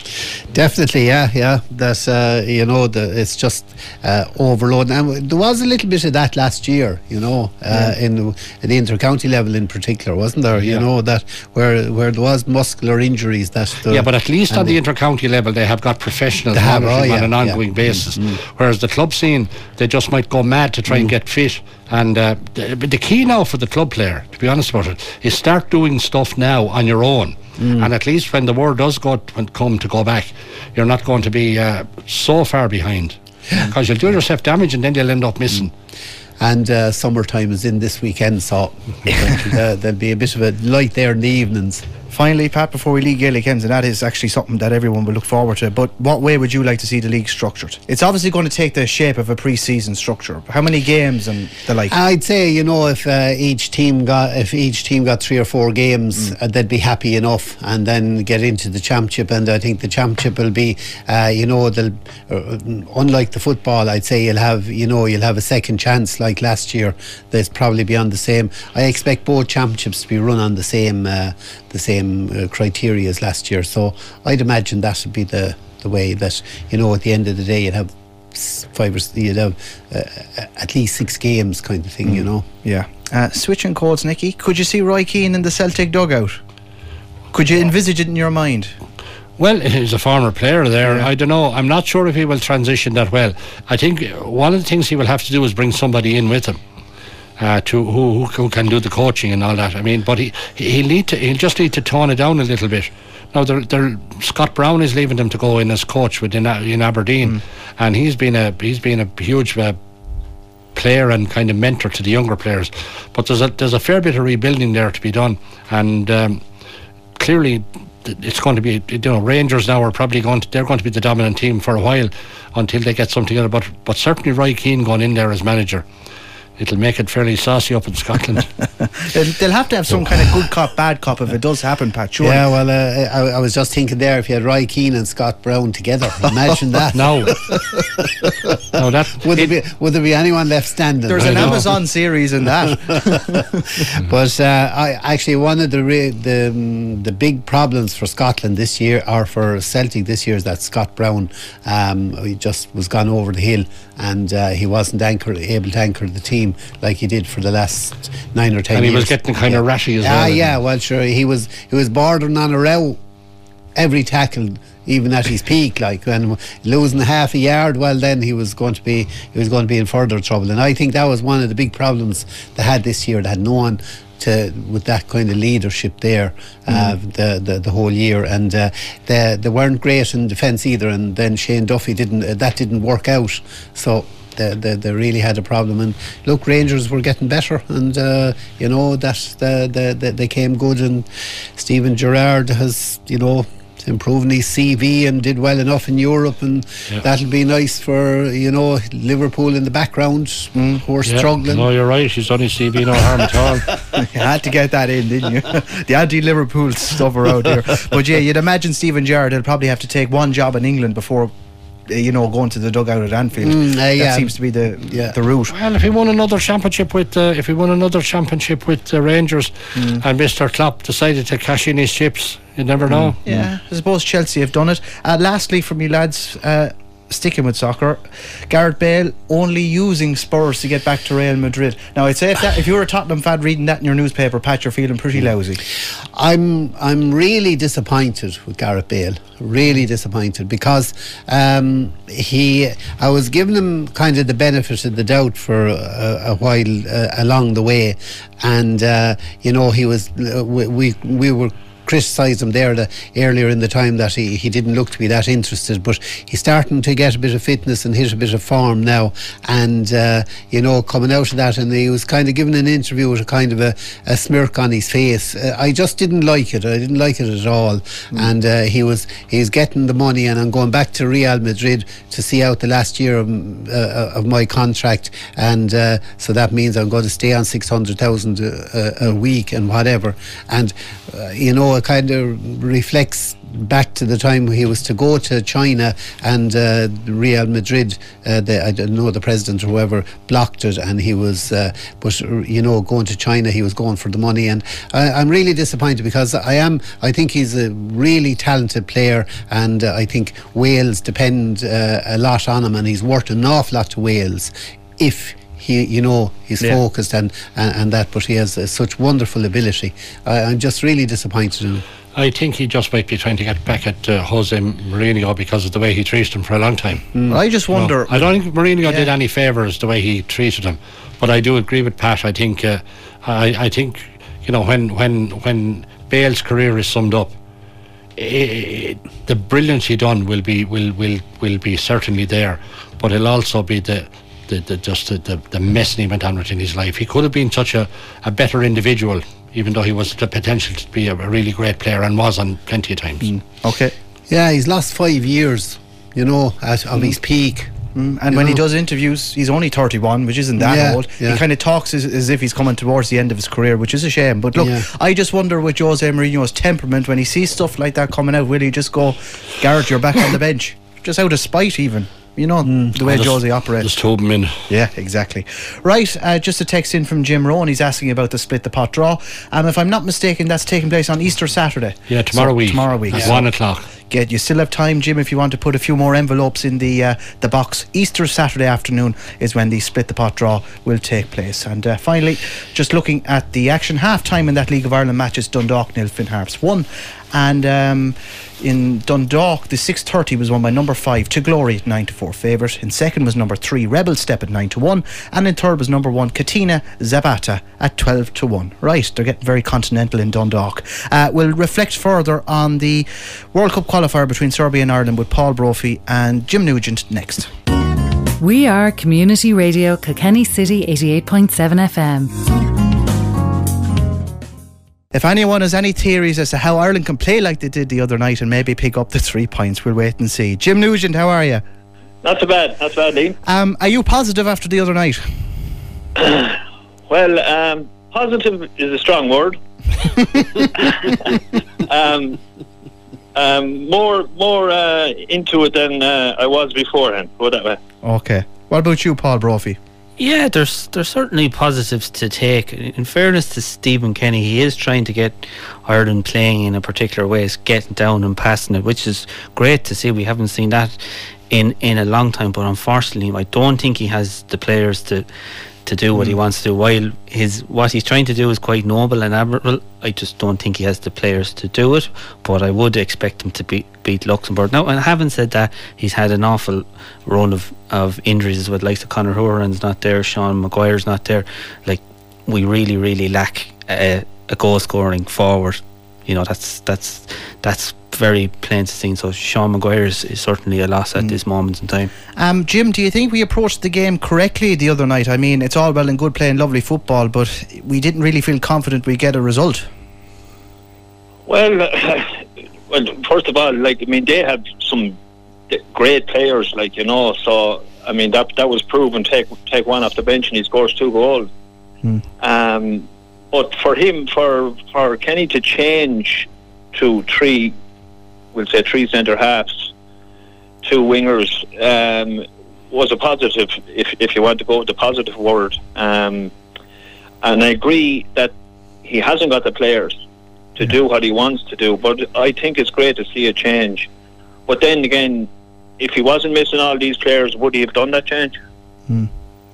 Definitely, yeah, yeah. That's uh, you know, the, it's just uh, overload. And there was a little bit of that last year, you know, uh, in, the, the inter-county level in particular, wasn't there? You
Yeah.
know that where where there was muscular injuries. That
yeah, but at least on the inter-county level, they have got professionals
have, oh,
on
yeah,
an
yeah.
ongoing basis. Whereas the club scene, they just might go mad to try and get fit. And uh, the, the key now for the club player, to be honest about it, is start doing stuff now on your own. And at least when the war does go when come to go back, you're not going to be uh, so far behind. Because you'll do yourself damage and then you'll end up missing.
and uh, summertime is in this weekend, so uh, <laughs> there'll be a bit of a light there in the evenings.
Finally, Pat, before we leave Gaelic ends, and that is actually something that everyone will look forward to. But what way would you like to see the league structured? It's obviously going to take the shape of a pre-season structure. How many games and the like?
I'd say you know if uh, each team got if each team got three or four games, uh, they'd be happy enough, and then get into the championship. And I think the championship will be, uh, you know, they'll uh, unlike the football. I'd say you'll have you know you'll have a second chance like last year. There's probably be on the same. I expect both championships to be run on the same uh, the same uh, criteria as last year. So I'd imagine that would be the the way that you know at the end of the day you'd have five or you'd have uh, at least six games kind of thing. You know.
Yeah. Uh, switching codes, Nicky. Could you see Roy Keane in the Celtic dugout? Could you envisage it in your mind?
Well, <laughs> he's a former player there. I don't know. I'm not sure if he will transition that well. I think one of the things he will have to do is bring somebody in with him. Uh, to who, who who can do the coaching and all that. I mean, but he he- he'll need to he'll just need to tone it down a little bit. Now, they're, they're, Scott Brown is leaving them to go in as coach within in Aberdeen, and he's been a he's been a huge uh, player and kind of mentor to the younger players. But there's a there's a fair bit of rebuilding there to be done, and um, clearly it's going to be you know Rangers now are probably going to they're going to be the dominant team for a while until they get something together. But but certainly Roy Keane going in there as manager. It'll make it fairly saucy up in Scotland. <laughs>
They'll, they'll have to have some kind of good cop, bad cop if it does happen, Pat. Surely.
Yeah, well, uh, I, I was just thinking there if you had Roy Keane and Scott Brown together, imagine <laughs> that.
no, no, that
Would there, be, would there be anyone left standing?
There's
I
an
know.
Amazon series in that. <laughs>
but uh, I actually one of the re- the mm, the big problems for Scotland this year, or for Celtic this year, is that Scott Brown um, he just was gone over the hill and uh, he wasn't anchor, able to anchor the team like he did for the last nine or ten
And he was getting kind of ratty as
Ah,
well.
yeah. Well, sure. He was he was bordering on a row every tackle, even at his peak. Like when losing half a yard, well, then he was going to be he was going to be in further trouble. And I think that was one of the big problems they had this year. They had no one. To, with that kind of leadership there, uh, the, the the whole year, and uh, they they weren't great in defence either. And then Shane Duffy didn't uh, that didn't work out. So they, they, they really had a problem. And look, Rangers were getting better, and uh, you know that the, the, the, they came good. And Steven Gerrard has, you know, improving his CV and did well enough in Europe, and
Yeah.
that'll be nice for you know Liverpool in the background who are
Yeah.
struggling.
No, you're right. He's done his CV no harm at all. <laughs> <laughs>
you had to get that in, didn't you? <laughs> the anti-Liverpool stuff around here. But yeah, you'd imagine Steven Gerrard will probably have to take one job in England before, you know, going to the dugout at Anfield.
Mm, uh,
that seems to be the
Yeah.
the route.
Well, if he won another championship with, uh, if he won another championship with uh, Rangers,
Mm.
and Mister Klopp decided to cash in his chips, you never know.
Yeah, I suppose Chelsea have done it. Uh, lastly, from you lads, uh, sticking with soccer, Gareth Bale only using Spurs to get back to Real Madrid. Now, I'd say if, that, if you're a Tottenham fan reading that in your newspaper, Pat, you're feeling pretty lousy.
I'm I'm really disappointed with Gareth Bale. Really disappointed because um, he I was giving him kind of the benefit of the doubt for a, a while uh, along the way, and uh, you know he was uh, we we, we were criticised him there the, earlier in the time that he, he didn't look to be that interested, but he's starting to get a bit of fitness and hit a bit of form now. And, uh, you know, coming out of that, and he was kind of giving an interview with a kind of a, a smirk on his face. Uh, I just didn't like it. I didn't like it at all. And uh, he was he's getting the money, and I'm going back to Real Madrid to see out the last year of, uh, of my contract. And uh, so that means I'm going to stay on 600,000 a, a, a week and whatever. And, uh, you know, kind of reflects back to the time he was to go to China and uh, Real Madrid, uh, the, I don't know the president or whoever blocked it, and he was, uh, but you know, going to China, he was going for the money, and I, I'm really disappointed because I am, I think he's a really talented player, and uh, I think Wales depend uh, a lot on him, and he's worth an awful lot to Wales if he, you know, he's
Yeah.
focused and, and, and that, but he has uh, such wonderful ability. I, I'm just really disappointed in him.
I think he just might be trying to get back at uh, Jose Mourinho because of the way he treated him for a long time.
Well, I just
No,
wonder.
I don't think Mourinho
Yeah.
did any favours the way he treated him, but I do agree with Pat. I think, uh, I, I think, you know, when when when Bale's career is summed up, i the brilliance he done will be will will will be certainly there, but it'll also be the. The, the, just the, the, the mess he went on with in his life. He could have been such a, a better individual, even though he was the potential to be a, a really great player and was on plenty of times.
Okay.
Yeah, he's lost five years, you know, at, of his peak.
Mm, and
You
when he does interviews, he's only 31, which isn't that
Yeah,
old.
yeah.
He kind of talks as, as if he's coming towards the end of his career, which is a shame. But look,
Yeah.
I just wonder with Jose Mourinho's temperament, when he sees stuff like that coming out, will he just go, Gareth, you're back on the bench? Just out of spite, even. You know, the way
Just-
Jose operates.
Just tube him in.
Yeah, exactly. Right, uh, just a text in from Jim Rowan. He's asking about the split the pot draw. Um, if I'm not mistaken, that's taking place on Easter Saturday.
Yeah, tomorrow
So,
week.
Tomorrow week.
At
So
one o'clock.
Get you still have time, Jim, if you want to put a few more envelopes in the uh, the box. Easter Saturday afternoon is when the split the pot draw will take place. And uh, finally, just looking at the action, half time in that League of Ireland match matches Dundalk nil, Finn Harps one, and um, in Dundalk the six thirty was won by number five to Glory at nine to four favourite. In second was number three Rebel Step at nine to one, and in third was number one Katina Zabata at twelve to one. Right, they're getting very continental in Dundalk. Uh, we'll reflect further on the World Cup qualifier between Serbia and Ireland with Paul Brophy and Jim Nugent next.
We are Community Radio Kilkenny City 88.7 FM.
If anyone has any theories as to how Ireland can play like they did the other night and maybe pick up the three points, we'll wait and see. Jim Nugent, how are you?
Not so bad, not so bad, Dean.
Um, are you positive after the other night? <clears throat>
Well, um, positive is a strong word. <laughs> <laughs> um, um, more more uh, into it than uh, I was beforehand, put that way.
Okay. What about you, Paul Brophy?
Yeah, there's there's certainly positives to take. In fairness to Stephen Kenny, he is trying to get Ireland playing in a particular way, is getting down and passing it, which is great to see. We haven't seen that in in a long time, but unfortunately, I don't think he has the players to to do what he mm. wants to do. While his what he's trying to do is quite noble and admirable, I just don't think he has the players to do it. But I would expect him to beat beat Luxembourg. Now, and having said that, he's had an awful run of, of injuries as well. Like the Conor Horan's not there, Sean Maguire's not there. Like we really, really lack a, a goal scoring forward. You know, that's that's that's very plain to see. So Sean Maguire is, is certainly a loss at this moment in time.
Um, Jim, do you think we approached the game correctly the other night? I mean, it's all well and good playing lovely football, but we didn't really feel confident we get a result.
Well, <laughs> well, first of all, like I mean, they have some great players, like you know. So I mean, that that was proven. Take take one off the bench and he scores two goals. Um, but for him, for for Kenny to change to three, we'll say three centre halves, two wingers, um, was a positive. If if you want to go with the positive word, um, and I agree that he hasn't got the players to do what he wants to do. But I think it's great to see a change. But then again, if he wasn't missing all these players, would he have done that change?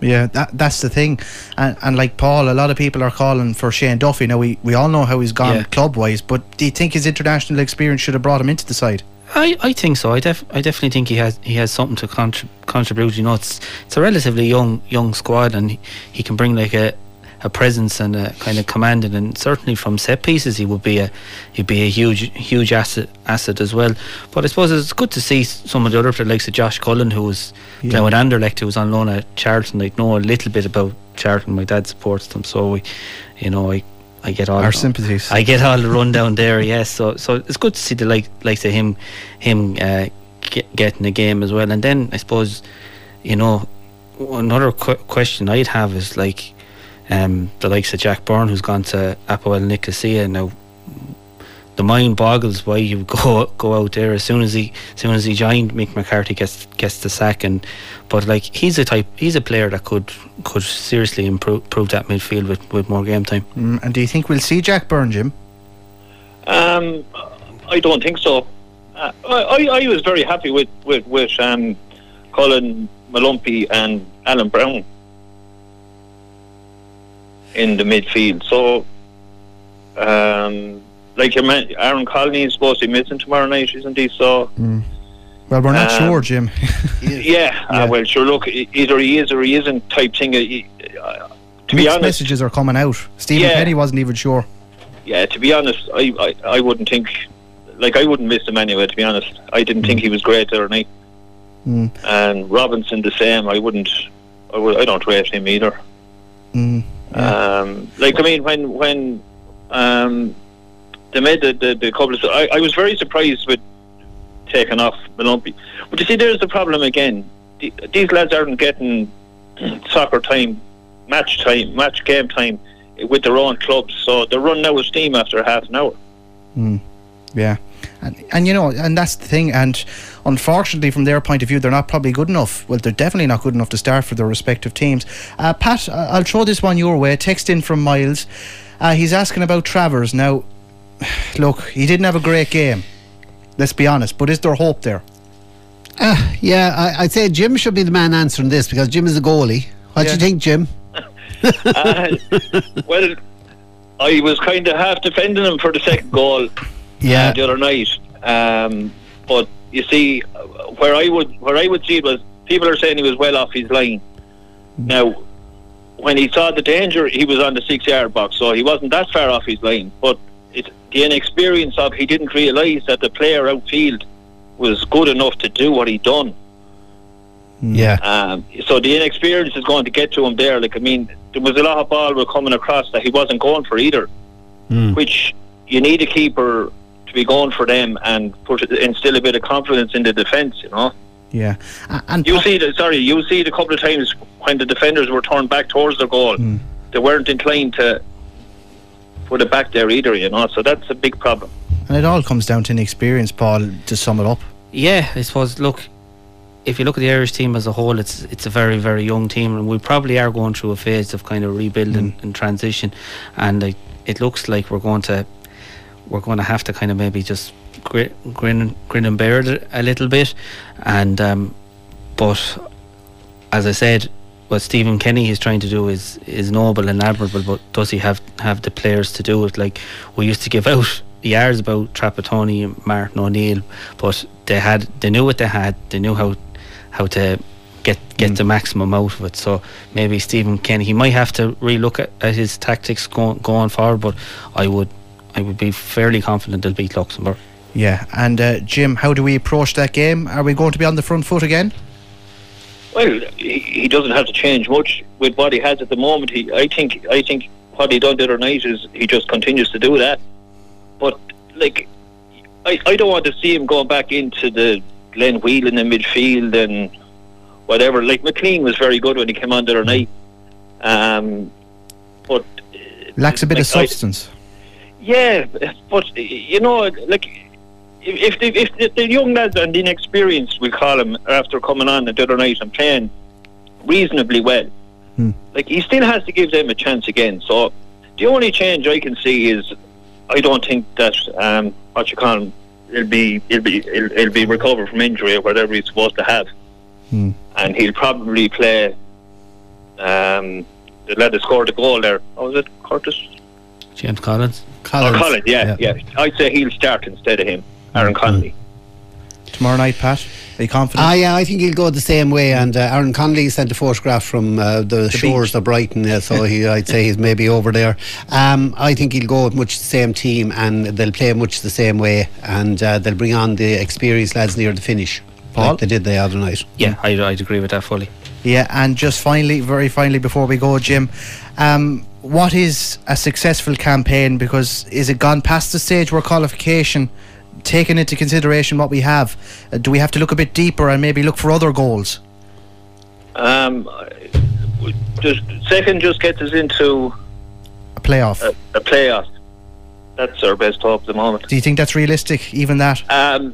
Yeah, that that's the thing, and and like Paul, a lot of people are calling for Shane Duffy. Now we we all know how he's gone
Yeah.
club wise, but do you think his international experience should have brought him into the side?
I, I think so. I def, I definitely think he has he has something to contrib- contribute. You know, it's it's a relatively young young squad, and he, he can bring like a, a presence and a kind of commanding, and certainly from set pieces, he would be a he'd be a huge huge asset asset as well. But I suppose it's good to see some of the other players, like Josh Cullen, who was
Yeah.
playing with Anderlecht, who was on loan at Charlton. I know a little bit about Charlton. My dad supports them, so we, you know, I. I get all
Our sympathies.
I get all the rundown there, <laughs> yes. So so it's good to see the like like say him him uh, get, getting a game as well. And then I suppose you know another qu- question I'd have is like um, the likes of Jack Byrne who's gone to Apoel Nicosia now. The mind boggles why you <laughs> go go out there as soon as he as soon as he joined Mick McCarthy gets gets the sack and but like he's a type he's a player that could could seriously improve improve that midfield with, with more game time.
Mm, and do you think we'll see Jack Byrne, Jim?
Um, I don't think so. Uh, I, I I was very happy with with with um, Colin Molumby and Alan Browne in the midfield. So, um, like you meant, Aaron Connolly is supposed to be missing tomorrow night, isn't he? So,
Well, we're not
Um,
sure, Jim. <laughs>
yeah. Uh, well, sure. Look, either he is or he isn't. Type thing. Uh, he- uh, to be honest,
messages are coming out. Stephen
Yeah.
Kenny wasn't even sure.
yeah. To be honest, I, I I wouldn't think. Like I wouldn't miss him anyway. To be honest, I didn't think he was great the other night.
Mm.
And Robinson the same. I wouldn't. I, would, I don't rate him either.
Mm.
Um, like I mean, when when um, they made the, the, the couple of, I, I was very surprised with taking off Molumby. But you see, there's the problem again. The- These lads aren't getting soccer time, match time, match game time with their own clubs, so they're running out of steam after half an hour.
Mm. Yeah. And, and you know, and that's the thing. And unfortunately, from their point of view, they're not probably good enough. Well, they're definitely not good enough to start for their respective teams. Uh, Pat, I- I'll throw this one your way. Text in from Miles. Uh, he's asking about Travers. Now, <sighs> look, he didn't have a great game. Let's be honest. But is there hope there?
Uh, yeah, I, I'd say Jim should be the man answering this because Jim is a goalie. What do you think, Jim? <laughs>
uh, well, I was kind of half defending him for the second goal.
Yeah.
uh, the other night. Um, but you see, where I would where I would see it was people are saying he was well off his line. Now, when he saw the danger, he was on the six yard box, so he wasn't that far off his line. But it's the inexperience of he didn't realise that the player outfield was good enough to do what he done.
Yeah.
Um, so the inexperience is going to get to him there. Like I mean, there was a lot of ball were coming across that he wasn't going for either, which you need a keeper to be going for them and put instill a bit of confidence in the defence. You know,
Yeah. And
you see the sorry, you see it a couple of times when the defenders were turned back towards the goal, hmm. they weren't inclined to put it back there either. You know, so that's a big problem.
And it all comes down to inexperience, Paul, to sum it up.
Yeah, I suppose. Look, if you look at the Irish team as a whole, it's it's a very very young team, and we probably are going through a phase of kind of rebuilding hmm. and transition, and like, it looks like we're going to we're going to have to kind of maybe just grin grin, grin and bear it a little bit, and um, but as I said, what Stephen Kenny is trying to do is is noble and admirable, but does he have have the players to do it? Like we used to give out the yards about Trapattoni and Martin O'Neill, but they had they knew what they had. They knew how how to get get the maximum out of it. So maybe Stephen Kenny he might have to relook at, at his tactics going going forward. But I would I would be fairly confident they'll beat Luxembourg.
Yeah, and uh, Jim, how do we approach that game? Are we going to be on the front foot again?
Well, he, he doesn't have to change much with what he has at the moment. He, I think, I think what he done the other night is he just continues to do that. But like, I, I don't want to see him going back into the Glenn Whelan in the midfield and whatever. Like McClean was very good when he came on the other night, um, but
Lacks a bit
like,
of substance.
I, yeah, but you know, like if the, if the, the young lads and the inexperienced, we call them, after coming on the other night and playing reasonably well,
Hmm.
like he still has to give them a chance again. So the only change I can see is I don't think that um, what you call him, it'll be it'll be it'll, it'll be recovered from injury or whatever he's supposed to have,
Hmm.
and he'll probably play. Um, the lad that scored the goal there, what was it Curtis?
James Collins.
Collins. Oh, Collins, yeah, yeah, I'd say he'll start instead of him, Aaron Connolly.
Tomorrow night, Pat. Are you confident?
Ah, yeah, I think he'll go the same way. And uh, Aaron Connolly sent a photograph from uh, the, shores of Brighton, yeah, so he, <laughs> I'd say he's maybe over there. Um, I think he'll go with much the same team, and they'll play much the same way, and uh, they'll bring on the experienced lads near the finish,
Paul?
like they did the other night.
Yeah, I'd, I'd agree with that fully.
Yeah, and just finally, very finally, before we go, Jim, um, what is a successful campaign? Because is it gone past the stage where qualification, taking into consideration what we have, uh, do we have to look a bit deeper and maybe look for other goals?
Um, just second just gets us into
A playoff.
a, a playoff. That's our best hope at the moment.
do you think that's realistic? Even that?
Um,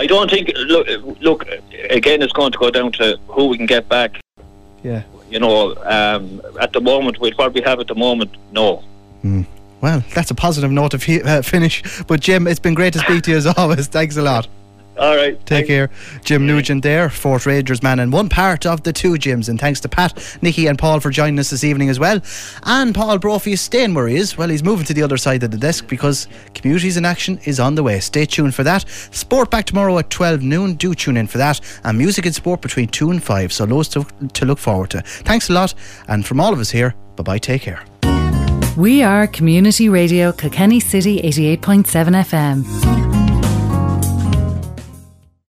I don't think. Look, look. Again, it's going to go down to who we can get back.
Yeah.
You know, um, at the moment, with what we have at the moment, no.
Well, that's a positive note to fi- uh, finish. But Jim, it's been great to speak to you as <laughs> always. Thanks a lot.
All right.
Take care. Jim Nugent there, Fort Rangers man, and one part of the two Jims. And thanks to Pat, Nikki, and Paul for joining us this evening as well. And Paul Brophy is staying where he is. Well, he's moving to the other side of the desk because Communities in Action is on the way. Stay tuned for that. Sport back tomorrow at 12 noon. Do tune in for that. And music and sport between 2 and 5. So loads to, to look forward to. Thanks a lot. And from all of us here, bye bye. Take care.
We are Community Radio Kilkenny City 88.7 FM.